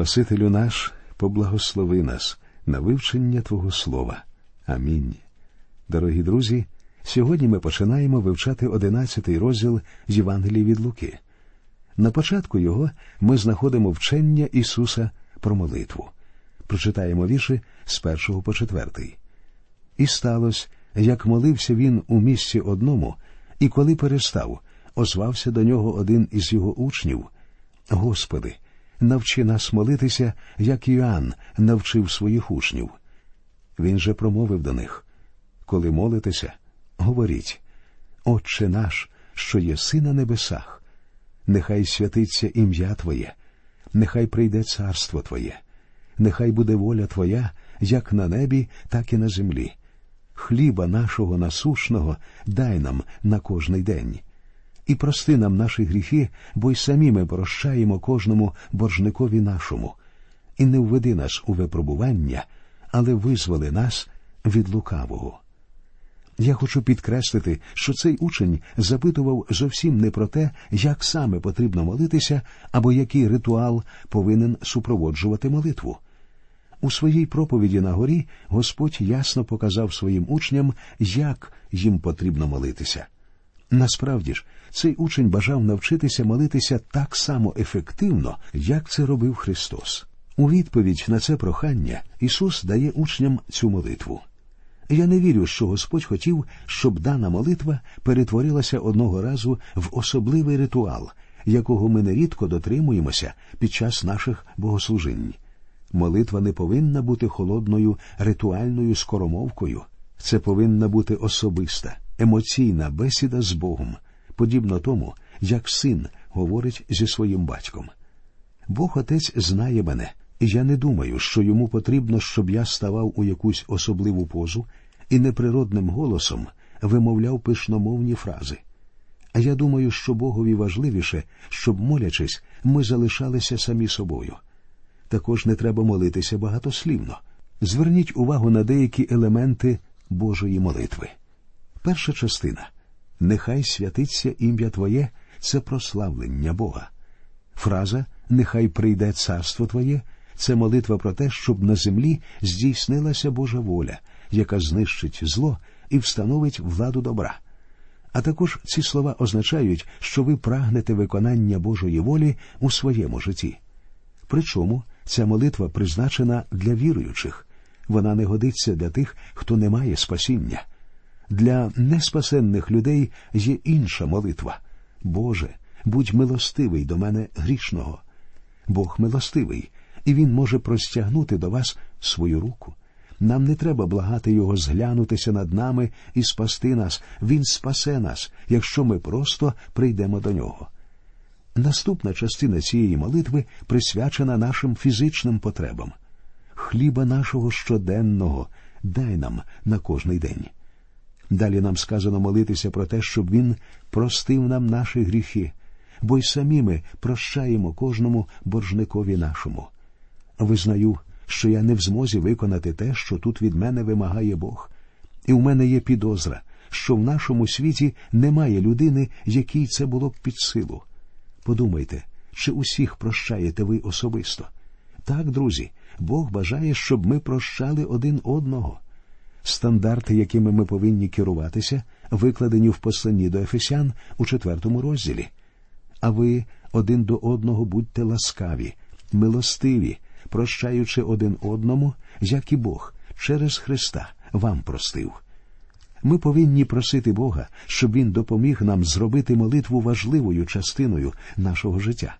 Спасителю наш, поблагослови нас на вивчення Твого Слова. Амінь. Дорогі друзі. Сьогодні ми починаємо вивчати одинадцятий розділ з Євангелії від Луки. На початку його ми знаходимо вчення Ісуса про молитву. Прочитаємо вірші з першого по четвертий. І сталося, як молився він у місці одному, і коли перестав, озвався до нього один із його учнів Господи, навчи нас молитися, як Іоанн навчив своїх учнів. Він же промовив до них Коли молитеся, говоріть Отче наш, що єси на небесах, нехай святиться ім'я Твоє, нехай прийде царство Твоє, нехай буде воля Твоя, як на небі, так і на землі. Хліба нашого насушного дай нам на кожний день. І прости нам наші гріхи, бо й самі ми прощаємо кожному боржникові нашому, і не введи нас у випробування, але визволи нас від лукавого. Я хочу підкреслити, що цей учень запитував зовсім не про те, як саме потрібно молитися або який ритуал повинен супроводжувати молитву. У своїй проповіді на горі Господь ясно показав своїм учням, як їм потрібно молитися. Насправді ж, цей учень бажав навчитися молитися так само ефективно, як це робив Христос. У відповідь на це прохання Ісус дає учням цю молитву. Я не вірю, що Господь хотів, щоб дана молитва перетворилася одного разу в особливий ритуал, якого ми нерідко дотримуємося під час наших богослужінь. Молитва не повинна бути холодною ритуальною скоромовкою. Це повинна бути особиста, емоційна бесіда з Богом, подібно тому, як син говорить зі своїм батьком. Бог Отець знає мене, і я не думаю, що йому потрібно, щоб я ставав у якусь особливу позу і неприродним голосом вимовляв пишномовні фрази. А я думаю, що Богові важливіше, щоб, молячись, ми залишалися самі собою. Також не треба молитися багатослівно. Зверніть увагу на деякі елементи Божої молитви. Перша частина Нехай святиться ім'я Твоє це прославлення Бога. Фраза Нехай прийде царство Твоє це молитва про те, щоб на землі здійснилася Божа воля, яка знищить зло і встановить владу добра. А також ці слова означають, що ви прагнете виконання Божої волі у своєму житті. Причому ця молитва призначена для віруючих, вона не годиться для тих, хто не має спасіння. Для неспасенних людей є інша молитва Боже, будь милостивий до мене грішного. Бог милостивий, і Він може простягнути до вас свою руку. Нам не треба благати Його зглянутися над нами і спасти нас. Він спасе нас, якщо ми просто прийдемо до нього. Наступна частина цієї молитви присвячена нашим фізичним потребам. Хліба нашого щоденного дай нам на кожний день. Далі нам сказано молитися про те, щоб він простив нам наші гріхи, бо й самі ми прощаємо кожному боржникові нашому. Визнаю, що я не в змозі виконати те, що тут від мене вимагає Бог, і в мене є підозра, що в нашому світі немає людини, якій це було б під силу. Подумайте, чи усіх прощаєте ви особисто? Так, друзі, Бог бажає, щоб ми прощали один одного. Стандарти, якими ми повинні керуватися, викладені в посланні до Ефесян у четвертому розділі. А ви один до одного будьте ласкаві, милостиві, прощаючи один одному, як і Бог, через Христа вам простив. Ми повинні просити Бога, щоб Він допоміг нам зробити молитву важливою частиною нашого життя.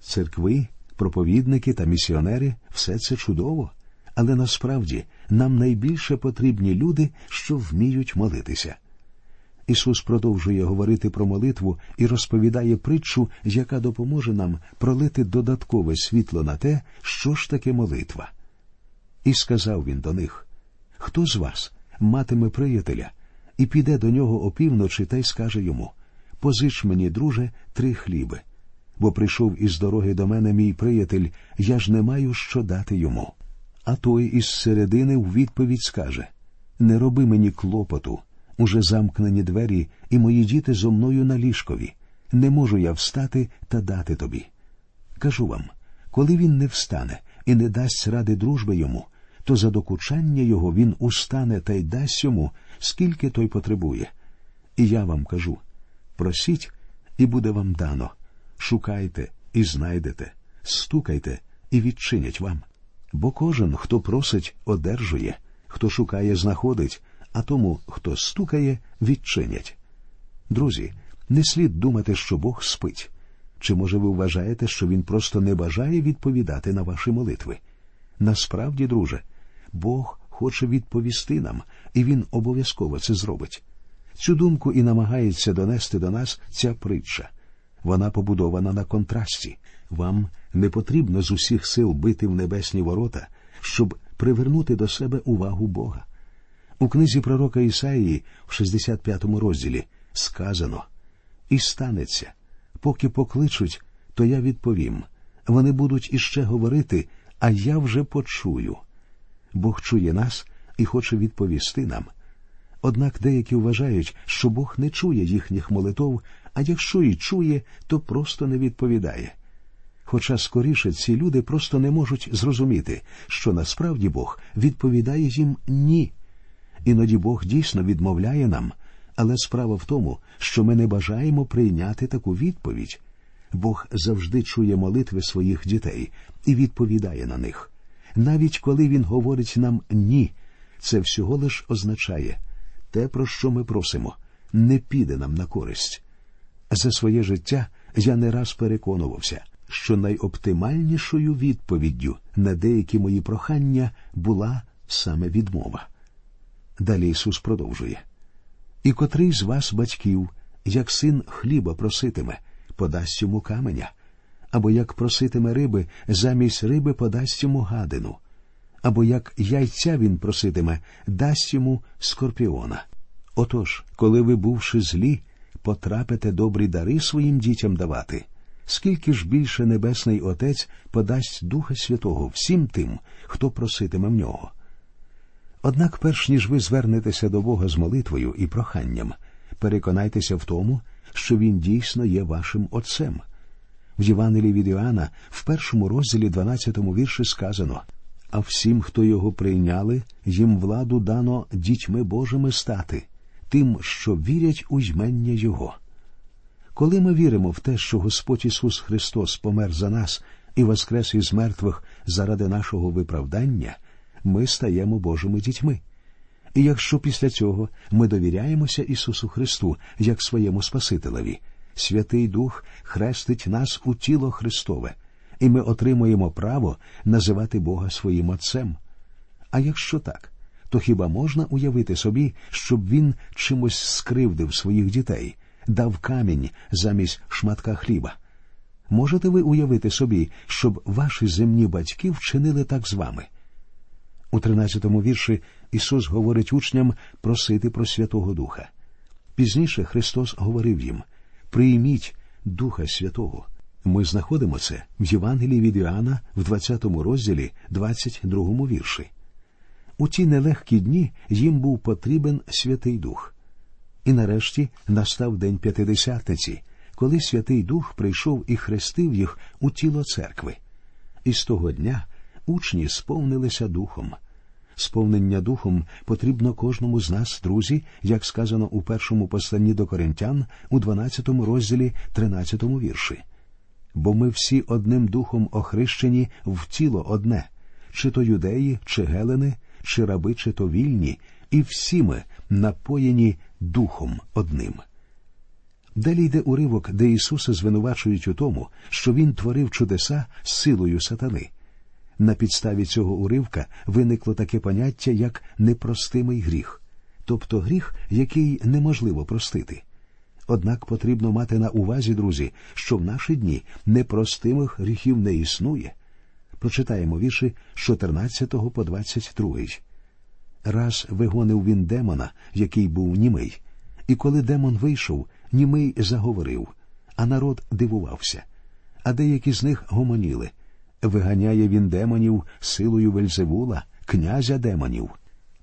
Церкви, проповідники та місіонери все це чудово, але насправді нам найбільше потрібні люди, що вміють молитися. Ісус продовжує говорити про молитву і розповідає притчу, яка допоможе нам пролити додаткове світло на те, що ж таке молитва. І сказав він до них Хто з вас матиме приятеля і піде до нього опівночі та й скаже йому Позич мені, друже, три хліби, бо прийшов із дороги до мене мій приятель, я ж не маю що дати йому. А той із середини в відповідь скаже Не роби мені клопоту. Уже замкнені двері, і мої діти зо мною на ліжкові. Не можу я встати та дати тобі. Кажу вам Коли він не встане і не дасть ради дружби йому, то за докучання його він устане та й дасть йому, скільки той потребує. І я вам кажу просіть, і буде вам дано. Шукайте і знайдете, стукайте і відчинять вам. Бо кожен, хто просить, одержує, хто шукає, знаходить, а тому, хто стукає, відчинять. Друзі, не слід думати, що Бог спить. Чи, може, ви вважаєте, що він просто не бажає відповідати на ваші молитви? Насправді, друже, Бог хоче відповісти нам, і Він обов'язково це зробить. Цю думку і намагається донести до нас ця притча. Вона побудована на контрасті. Вам не потрібно з усіх сил бити в небесні ворота, щоб привернути до себе увагу Бога. У книзі пророка Ісаїї в 65-му розділі сказано І станеться, поки покличуть, то я відповім. Вони будуть іще говорити, а я вже почую. Бог чує нас і хоче відповісти нам. Однак деякі вважають, що Бог не чує їхніх молитов, а якщо і чує, то просто не відповідає. Хоча скоріше ці люди просто не можуть зрозуміти, що насправді Бог відповідає їм ні. Іноді Бог дійсно відмовляє нам, але справа в тому, що ми не бажаємо прийняти таку відповідь. Бог завжди чує молитви своїх дітей і відповідає на них. Навіть коли Він говорить нам ні, це всього лиш означає те, про що ми просимо, не піде нам на користь. За своє життя я не раз переконувався, що найоптимальнішою відповіддю на деякі мої прохання була саме відмова. Далі Ісус продовжує І котрий з вас, батьків, як син хліба проситиме, подасть йому каменя, або як проситиме риби, замість риби подасть йому гадину, або як яйця він проситиме, дасть йому скорпіона. Отож, коли ви, бувши злі, потрапите добрі дари своїм дітям давати, скільки ж більше Небесний Отець подасть Духа Святого всім тим, хто проситиме в нього. Однак, перш ніж ви звернетеся до Бога з молитвою і проханням, переконайтеся в тому, що Він дійсно є вашим Отцем. В Євангелії від Іоанна в першому розділі 12-му вірші сказано А всім, хто його прийняли, їм владу дано дітьми Божими стати, тим, що вірять у ймення Його. Коли ми віримо в те, що Господь Ісус Христос помер за нас і воскрес із мертвих заради нашого виправдання, ми стаємо Божими дітьми. І якщо після цього ми довіряємося Ісусу Христу як своєму Спасителеві, Святий Дух хрестить нас у тіло Христове, і ми отримуємо право називати Бога своїм Отцем. А якщо так, то хіба можна уявити собі, щоб він чимось скривдив своїх дітей, дав камінь замість шматка хліба? Можете ви уявити собі, щоб ваші земні батьки вчинили так з вами? У 13-му вірші Ісус говорить учням просити про Святого Духа. Пізніше Христос говорив їм прийміть Духа Святого. Ми знаходимо це в Євангелії від Іоанна в 20 розділі, 22 вірші. У ті нелегкі дні їм був потрібен Святий Дух. І нарешті настав день п'ятидесятниці, коли Святий Дух прийшов і хрестив їх у тіло церкви. І з того дня учні сповнилися духом. Сповнення духом потрібно кожному з нас, друзі, як сказано у першому посланні до коринтян у 12 розділі 13 вірші. Бо ми всі одним духом охрещені в тіло одне, чи то юдеї, чи гелени, чи раби, чи то вільні, і всі ми напоєні духом одним. Далі йде уривок, де Ісуса звинувачують у тому, що Він творив чудеса з силою сатани. На підставі цього уривка виникло таке поняття, як непростимий гріх, тобто гріх, який неможливо простити. Однак потрібно мати на увазі, друзі, що в наші дні непростимих гріхів не існує. Прочитаємо вірші з 14 по 22. Раз вигонив він демона, який був німий, і коли демон вийшов, німий заговорив, а народ дивувався. А деякі з них гомоніли. Виганяє він демонів силою Вельзевула, князя демонів.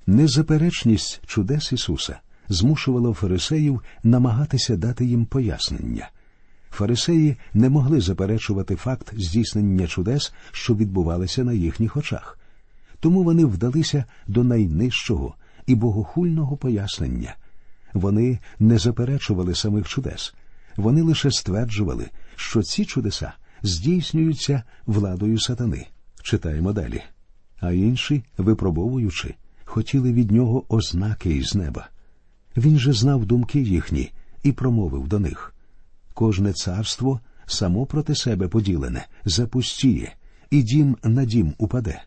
Незаперечність чудес Ісуса змушувала фарисеїв намагатися дати їм пояснення. Фарисеї не могли заперечувати факт здійснення чудес, що відбувалися на їхніх очах. Тому вони вдалися до найнижчого і богохульного пояснення. Вони не заперечували самих чудес, вони лише стверджували, що ці чудеса здійснюються владою сатани. Читаємо далі. А інші, випробовуючи, хотіли від нього ознаки із неба. Він же знав думки їхні і промовив до них кожне царство само проти себе поділене, запустіє, і дім на дім упаде.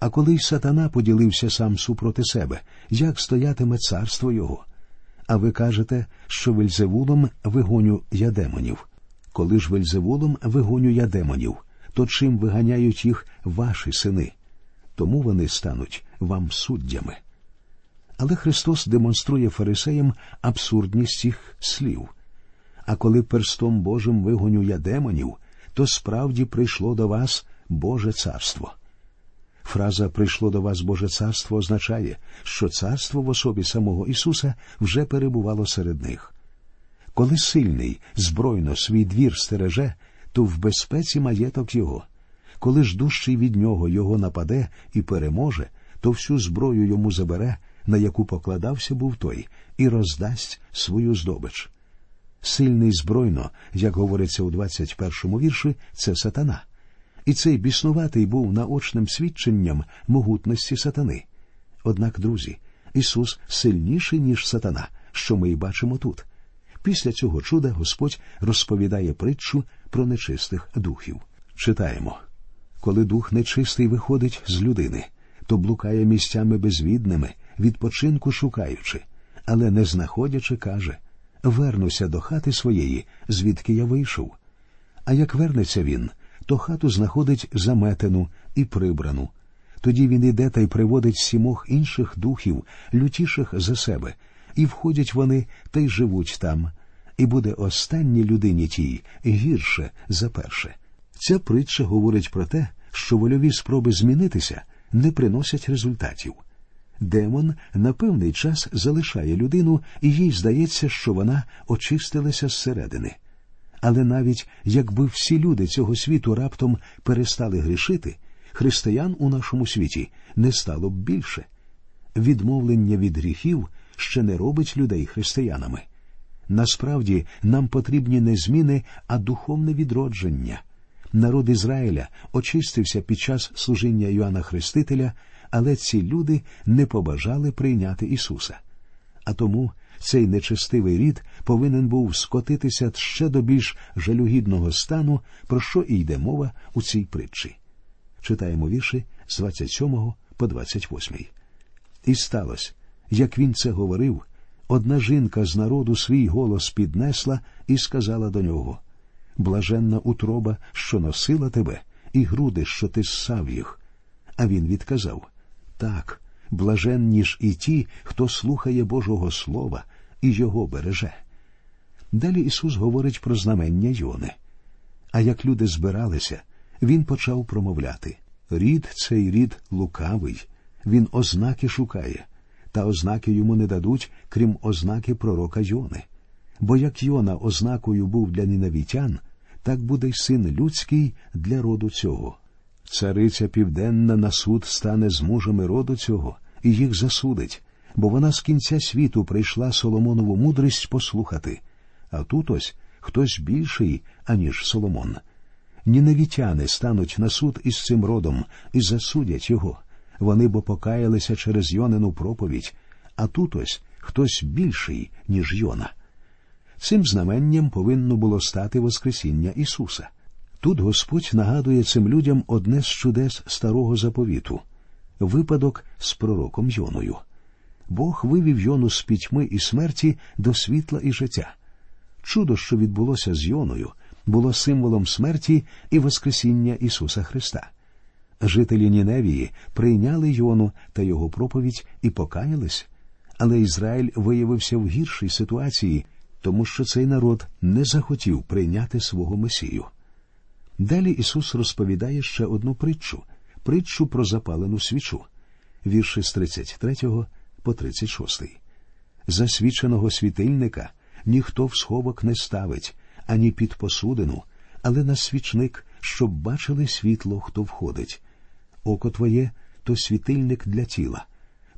А коли й сатана поділився сам супроти себе, як стоятиме царство його? А ви кажете, що вельзевулом вигоню я демонів. Коли ж вельзевулом вигоню я демонів, то чим виганяють їх ваші сини? Тому вони стануть вам суддями. Але Христос демонструє фарисеям абсурдність їх слів. А коли перстом Божим вигоню я демонів, то справді прийшло до вас Боже царство. Фраза прийшло до вас Боже царство означає, що царство в особі самого Ісуса вже перебувало серед них. Коли сильний збройно свій двір стереже, то в безпеці маєток його. Коли ж дужчий від нього його нападе і переможе, то всю зброю йому забере, на яку покладався був той, і роздасть свою здобич. Сильний збройно, як говориться у 21-му вірші, це сатана. І цей біснуватий був наочним свідченням могутності сатани. Однак, друзі, Ісус сильніший, ніж сатана, що ми й бачимо тут. Після цього чуда Господь розповідає притчу про нечистих духів. Читаємо коли дух нечистий виходить з людини, то блукає місцями безвідними, відпочинку шукаючи, але не знаходячи, каже Вернуся до хати своєї, звідки я вийшов. А як вернеться він, то хату знаходить заметену і прибрану. Тоді він іде та й приводить сімох інших духів, лютіших за себе, і входять вони та й живуть там, і буде останній людині тій гірше за перше. Ця притча говорить про те, що вольові спроби змінитися не приносять результатів. Демон на певний час залишає людину, і їй здається, що вона очистилася зсередини. Але навіть якби всі люди цього світу раптом перестали грішити, християн у нашому світі не стало б більше. Відмовлення від гріхів ще не робить людей християнами. Насправді нам потрібні не зміни, а духовне відродження. Народ Ізраїля очистився під час служіння Йоанна Хрестителя, але ці люди не побажали прийняти Ісуса. А тому цей нечестивий рід повинен був скотитися ще до більш жалюгідного стану, про що і йде мова у цій притчі. Читаємо вірші з 27 по 28. І сталося, як він це говорив, одна жінка з народу свій голос піднесла і сказала до нього Блаженна утроба, що носила тебе, і груди, що ти ссав їх. А він відказав так, блаженні і ті, хто слухає Божого Слова і його береже. Далі Ісус говорить про знамення Йони. А як люди збиралися, Він почав промовляти рід цей рід лукавий, він ознаки шукає, та ознаки йому не дадуть, крім ознаки пророка Йони. Бо як Йона ознакою був для нінавітян, так буде й син людський для роду цього. Цариця південна на суд стане з мужами роду цього і їх засудить, бо вона з кінця світу прийшла Соломонову мудрість послухати, а тут ось хтось більший, аніж Соломон. Ніневітяни стануть на суд із цим родом і засудять його. Вони бо покаялися через Йонину проповідь, а тут ось хтось більший, ніж Йона. Цим знаменням повинно було стати Воскресіння Ісуса. Тут Господь нагадує цим людям одне з чудес старого заповіту випадок з пророком Йоною. Бог вивів Йону з пітьми і смерті до світла і життя. Чудо, що відбулося з Йоною, було символом смерті і Воскресіння Ісуса Христа. Жителі Ніневії прийняли Йону та його проповідь і покаялись, але Ізраїль виявився в гіршій ситуації, тому що цей народ не захотів прийняти свого Месію. Далі Ісус розповідає ще одну притчу притчу про запалену свічу, вірші з 33 по 36. Засвіченого світильника ніхто в сховок не ставить, ані під посудину, але на свічник, щоб бачили світло, хто входить. Око твоє то світильник для тіла.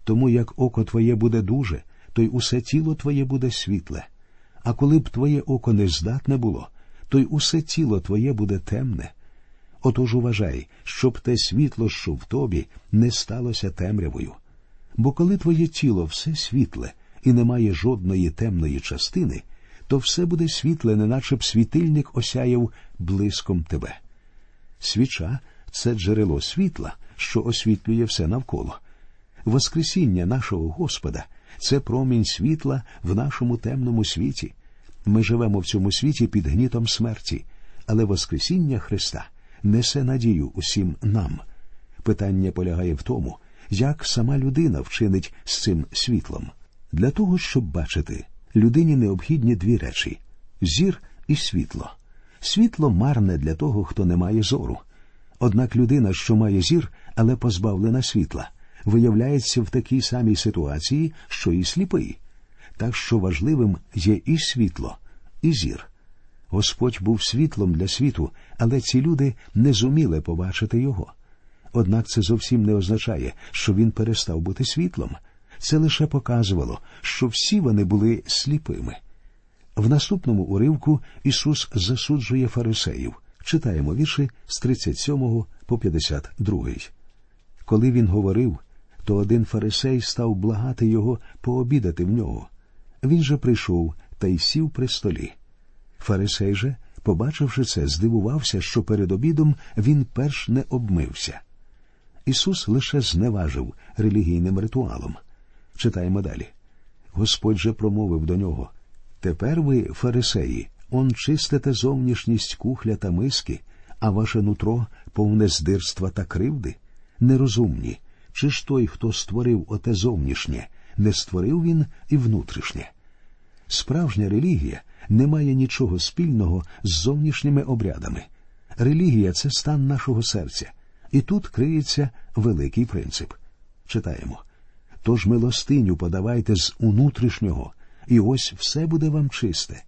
Тому як око твоє буде дуже, то й усе тіло твоє буде світле. А коли б твоє око не здатне було, то й усе тіло твоє буде темне. Отож уважай, щоб те світло, що в тобі, не сталося темрявою. Бо коли твоє тіло все світле і немає жодної темної частини, то все буде світле, неначе б світильник осяяв блиском тебе. Свіча це джерело світла, що освітлює все навколо. Воскресіння нашого Господа це промінь світла в нашому темному світі. Ми живемо в цьому світі під гнітом смерті, але Воскресіння Христа несе надію усім нам. Питання полягає в тому, як сама людина вчинить з цим світлом. Для того, щоб бачити, людині необхідні дві речі зір і світло. Світло марне для того, хто не має зору. Однак людина, що має зір, але позбавлена світла, виявляється в такій самій ситуації, що і сліпий. Так що важливим є і світло, і зір. Господь був світлом для світу, але ці люди не зуміли побачити його. Однак це зовсім не означає, що він перестав бути світлом. Це лише показувало, що всі вони були сліпими. В наступному уривку Ісус засуджує фарисеїв. Читаємо вірші з 37 по 52. Коли він говорив, то один фарисей став благати його пообідати в нього. Він же прийшов та й сів при столі. Фарисей же, побачивши це, здивувався, що перед обідом він перш не обмився. Ісус лише зневажив релігійним ритуалом. Читаємо далі. Господь же промовив до нього Тепер ви, фарисеї, он чистите зовнішність кухля та миски, а ваше нутро повне здирства та кривди? Нерозумні. Чи ж той, хто створив оте зовнішнє, не створив він і внутрішнє? Справжня релігія не має нічого спільного з зовнішніми обрядами. Релігія це стан нашого серця, і тут криється великий принцип. Читаємо. Тож милостиню подавайте з внутрішнього, і ось все буде вам чисте.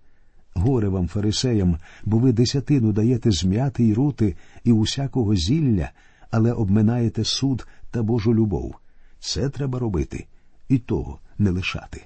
Горе вам, фарисеям, бо ви десятину даєте з м'яти й рути і усякого зілля, але обминаєте суд та Божу любов. Це треба робити, і того не лишати.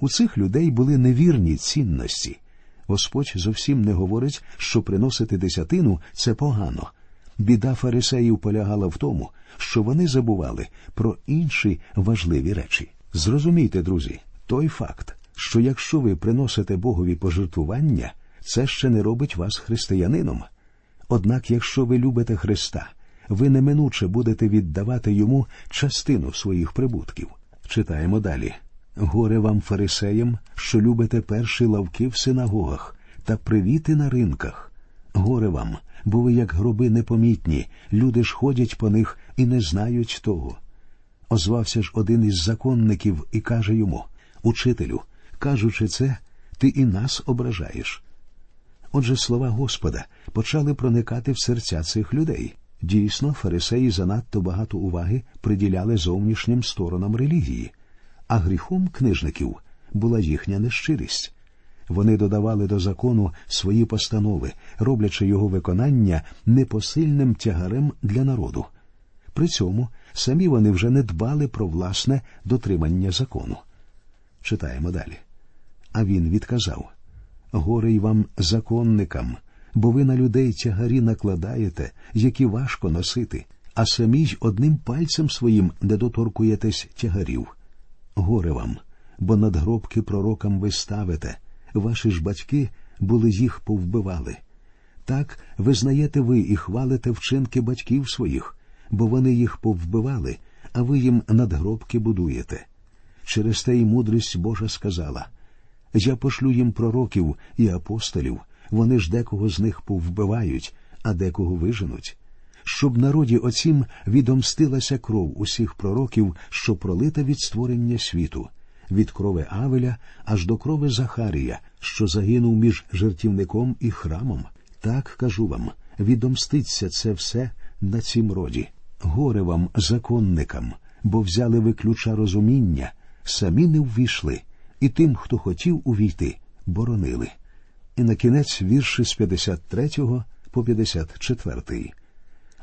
У цих людей були невірні цінності. Господь зовсім не говорить, що приносити десятину це погано. Біда фарисеїв полягала в тому, що вони забували про інші важливі речі. Зрозумійте, друзі, той факт, що якщо ви приносите Богові пожертвування, це ще не робить вас християнином. Однак, якщо ви любите Христа, ви неминуче будете віддавати йому частину своїх прибутків. Читаємо далі. Горе вам, фарисеям, що любите перші лавки в синагогах та привіти на ринках. Горе вам, бо ви, як гроби непомітні, люди ж ходять по них і не знають того. Озвався ж один із законників і каже йому Учителю, кажучи це, ти і нас ображаєш. Отже, слова Господа почали проникати в серця цих людей. Дійсно, фарисеї занадто багато уваги приділяли зовнішнім сторонам релігії, а гріхом книжників була їхня нещирість. Вони додавали до закону свої постанови, роблячи його виконання непосильним тягарем для народу. При цьому самі вони вже не дбали про власне дотримання закону. Читаємо далі. А він відказав Горе й вам, законникам, бо ви на людей тягарі накладаєте, які важко носити, а самі й одним пальцем своїм не доторкуєтесь тягарів. Горе вам, бо надгробки пророкам ви ставите, ваші ж батьки були їх повбивали. Так визнаєте ви і хвалите вчинки батьків своїх, бо вони їх повбивали, а ви їм надгробки будуєте. Через те й мудрість Божа сказала Я пошлю їм пророків і апостолів, вони ж декого з них повбивають, а декого виженуть, щоб народі оцім відомстилася кров усіх пророків, що пролита від створення світу, від крови Авеля аж до крови Захарія, що загинув між жертівником і храмом. Так кажу вам, відомститься це все на цім роді. Горе вам, законникам, бо взяли ви ключа розуміння, самі не ввійшли, і тим, хто хотів увійти, боронили. І на кінець вірші з 53 по 54.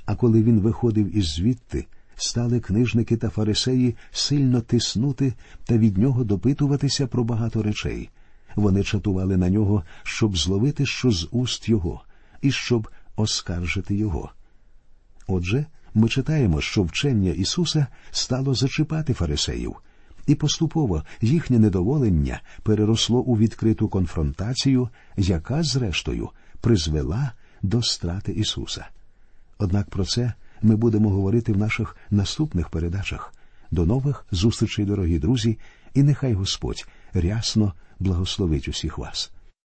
А коли він виходив із звідти, стали книжники та фарисеї сильно тиснути та від нього допитуватися про багато речей. Вони чатували на нього, щоб зловити що з уст його, і щоб оскаржити його. Отже, ми читаємо, що вчення Ісуса стало зачіпати фарисеїв, і поступово їхнє недоволення переросло у відкриту конфронтацію, яка, зрештою, призвела до страти Ісуса. Однак про це ми будемо говорити в наших наступних передачах. До нових зустрічей, дорогі друзі, і нехай Господь рясно благословить усіх вас.